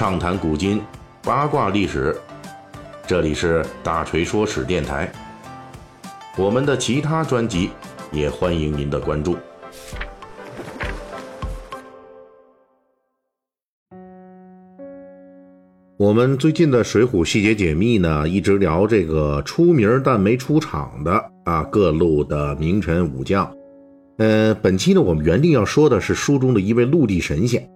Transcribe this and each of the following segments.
畅谈古今，八卦历史。这里是大锤说史电台。我们的其他专辑也欢迎您的关注。我们最近的《水浒》细节解密呢，一直聊这个出名但没出场的啊各路的名臣武将。呃，本期呢，我们原定要说的是书中的一位陆地神仙。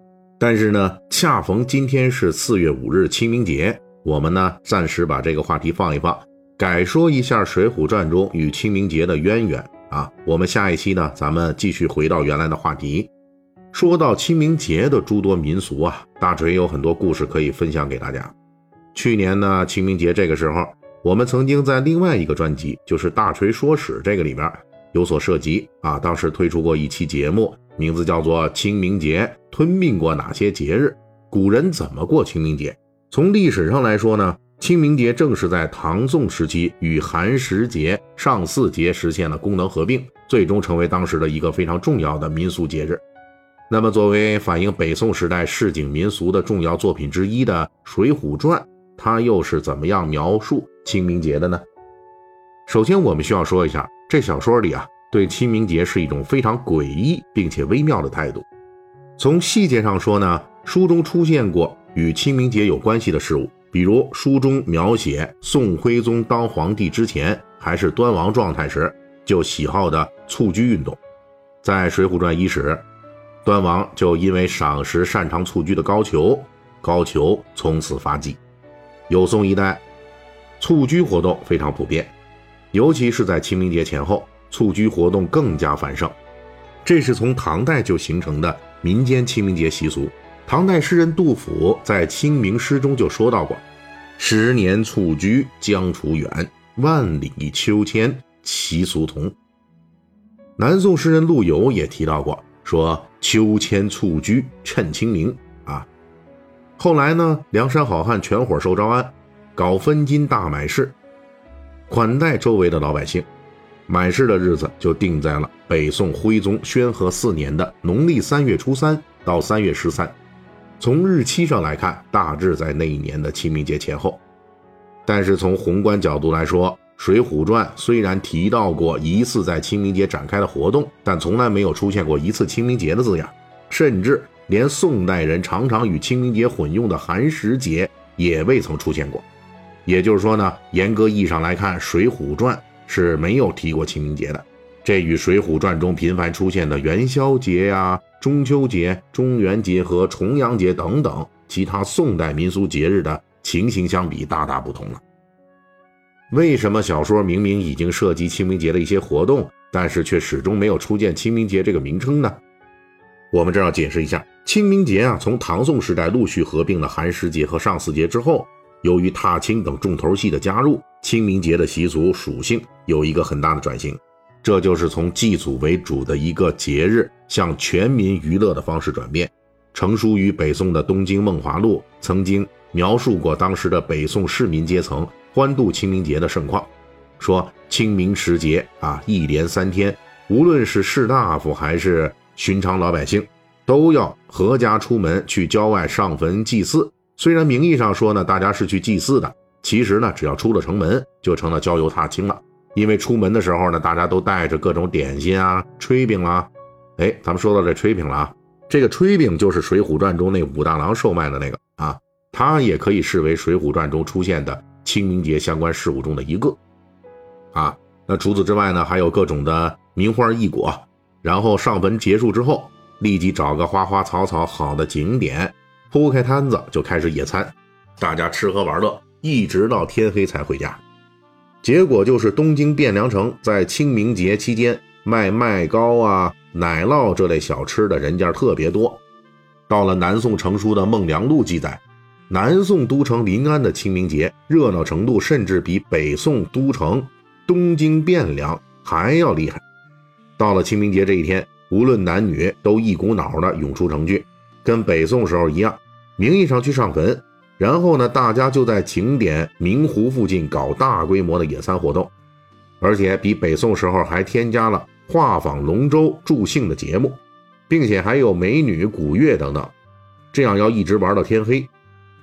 但是呢，恰逢今天是四月五日清明节，我们呢暂时把这个话题放一放，改说一下《水浒传》中与清明节的渊源啊。我们下一期呢，咱们继续回到原来的话题。说到清明节的诸多民俗啊，大锤有很多故事可以分享给大家。去年呢，清明节这个时候，我们曾经在另外一个专辑，就是《大锤说史》这个里面有所涉及啊，当时推出过一期节目。名字叫做清明节，吞并过哪些节日？古人怎么过清明节？从历史上来说呢，清明节正是在唐宋时期与寒食节、上巳节实现了功能合并，最终成为当时的一个非常重要的民俗节日。那么，作为反映北宋时代市井民俗的重要作品之一的《水浒传》，它又是怎么样描述清明节的呢？首先，我们需要说一下，这小说里啊。对清明节是一种非常诡异并且微妙的态度。从细节上说呢，书中出现过与清明节有关系的事物，比如书中描写宋徽宗当皇帝之前还是端王状态时就喜好的蹴鞠运动。在《水浒传》伊始，端王就因为赏识擅长蹴鞠的高俅，高俅从此发迹。有宋一代，蹴鞠活动非常普遍，尤其是在清明节前后。蹴鞠活动更加繁盛，这是从唐代就形成的民间清明节习俗。唐代诗人杜甫在清明诗中就说到过：“十年蹴鞠将处远，万里秋千习俗同。”南宋诗人陆游也提到过，说：“秋千蹴鞠趁清明啊。”后来呢，梁山好汉全伙受招安，搞分金大买市，款待周围的老百姓。买市的日子就定在了北宋徽宗宣和四年的农历三月初三到三月十三，从日期上来看，大致在那一年的清明节前后。但是从宏观角度来说，《水浒传》虽然提到过一次在清明节展开的活动，但从来没有出现过一次清明节的字样，甚至连宋代人常常与清明节混用的寒食节也未曾出现过。也就是说呢，严格意义上来看，《水浒传》。是没有提过清明节的，这与《水浒传》中频繁出现的元宵节呀、中秋节、中元节和重阳节等等其他宋代民俗节日的情形相比，大大不同了。为什么小说明明已经涉及清明节的一些活动，但是却始终没有出现清明节这个名称呢？我们这要解释一下，清明节啊，从唐宋时代陆续合并了寒食节和上巳节之后，由于踏青等重头戏的加入。清明节的习俗属性有一个很大的转型，这就是从祭祖为主的一个节日向全民娱乐的方式转变。成书于北宋的《东京梦华录》曾经描述过当时的北宋市民阶层欢度清明节的盛况，说清明时节啊，一连三天，无论是士大夫还是寻常老百姓，都要阖家出门去郊外上坟祭祀。虽然名义上说呢，大家是去祭祀的。其实呢，只要出了城门，就成了郊游踏青了。因为出门的时候呢，大家都带着各种点心啊、炊饼啦。哎，咱们说到这炊饼了啊，这个炊饼就是《水浒传》中那武大郎售卖的那个啊，它也可以视为《水浒传》中出现的清明节相关事物中的一个啊。那除此之外呢，还有各种的名花异果。然后上坟结束之后，立即找个花花草草好的景点，铺开摊子就开始野餐，大家吃喝玩乐。一直到天黑才回家，结果就是东京汴梁城在清明节期间卖麦糕啊、奶酪这类小吃的人家特别多。到了南宋成书的《孟良录》记载，南宋都城临安的清明节热闹程度甚至比北宋都城东京汴梁还要厉害。到了清明节这一天，无论男女都一股脑的涌出城去，跟北宋时候一样，名义上去上坟。然后呢，大家就在景点明湖附近搞大规模的野餐活动，而且比北宋时候还添加了画舫龙舟助兴的节目，并且还有美女、古乐等等，这样要一直玩到天黑。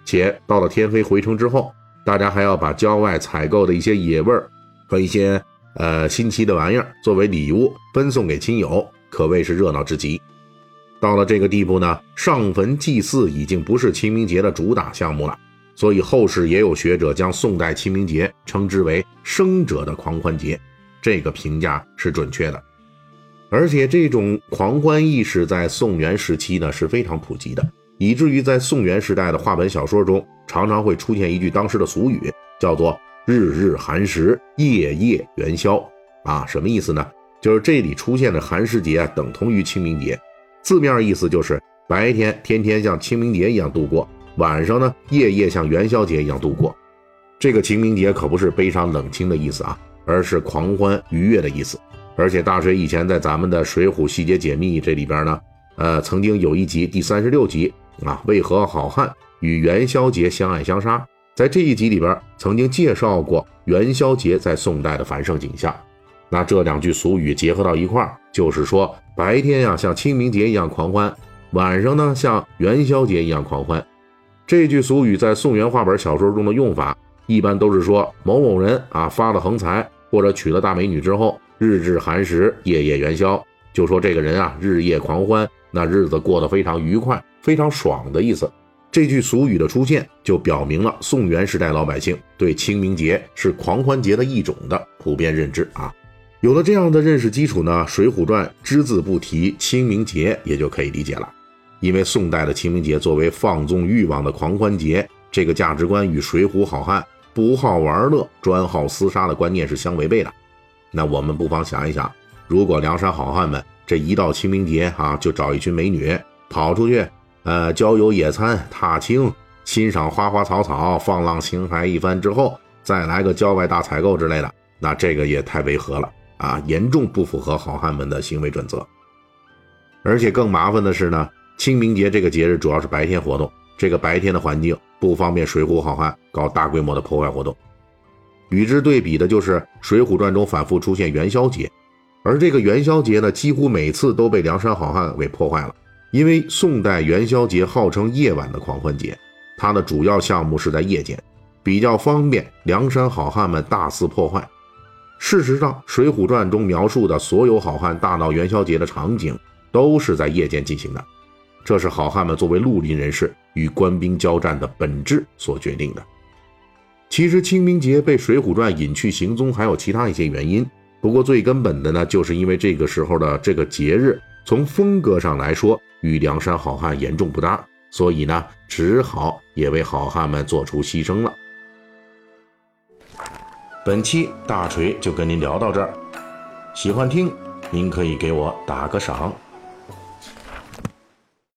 且到了天黑回城之后，大家还要把郊外采购的一些野味儿和一些呃新奇的玩意儿作为礼物分送给亲友，可谓是热闹至极。到了这个地步呢，上坟祭祀已经不是清明节的主打项目了，所以后世也有学者将宋代清明节称之为“生者的狂欢节”，这个评价是准确的。而且这种狂欢意识在宋元时期呢是非常普及的，以至于在宋元时代的话本小说中常常会出现一句当时的俗语，叫做“日日寒食，夜夜元宵”。啊，什么意思呢？就是这里出现的寒食节啊，等同于清明节。字面意思就是白天天天像清明节一样度过，晚上呢夜夜像元宵节一样度过。这个清明节可不是悲伤冷清的意思啊，而是狂欢愉悦的意思。而且大水以前在咱们的《水浒细节解密》这里边呢，呃，曾经有一集第三十六集啊，为何好汉与元宵节相爱相杀？在这一集里边曾经介绍过元宵节在宋代的繁盛景象。那这两句俗语结合到一块儿，就是说白天呀像清明节一样狂欢，晚上呢像元宵节一样狂欢。这句俗语在宋元话本小说中的用法，一般都是说某某人啊发了横财或者娶了大美女之后，日日寒食，夜夜元宵，就说这个人啊日夜狂欢，那日子过得非常愉快、非常爽的意思。这句俗语的出现，就表明了宋元时代老百姓对清明节是狂欢节的一种的普遍认知啊。有了这样的认识基础呢，《水浒传》只字不提清明节也就可以理解了。因为宋代的清明节作为放纵欲望的狂欢节，这个价值观与水浒好汉不好玩乐、专好厮杀的观念是相违背的。那我们不妨想一想，如果梁山好汉们这一到清明节啊，就找一群美女跑出去，呃，郊游野餐、踏青、欣赏花花草草、放浪形骸一番之后，再来个郊外大采购之类的，那这个也太违和了。啊，严重不符合好汉们的行为准则。而且更麻烦的是呢，清明节这个节日主要是白天活动，这个白天的环境不方便水浒好汉搞大规模的破坏活动。与之对比的就是《水浒传》中反复出现元宵节，而这个元宵节呢，几乎每次都被梁山好汉给破坏了。因为宋代元宵节号称夜晚的狂欢节，它的主要项目是在夜间，比较方便梁山好汉们大肆破坏。事实上，《水浒传》中描述的所有好汉大闹元宵节的场景，都是在夜间进行的。这是好汉们作为绿林人士与官兵交战的本质所决定的。其实，清明节被《水浒传》隐去行踪，还有其他一些原因。不过，最根本的呢，就是因为这个时候的这个节日，从风格上来说与梁山好汉严重不搭，所以呢，只好也为好汉们做出牺牲了。本期大锤就跟您聊到这儿，喜欢听您可以给我打个赏。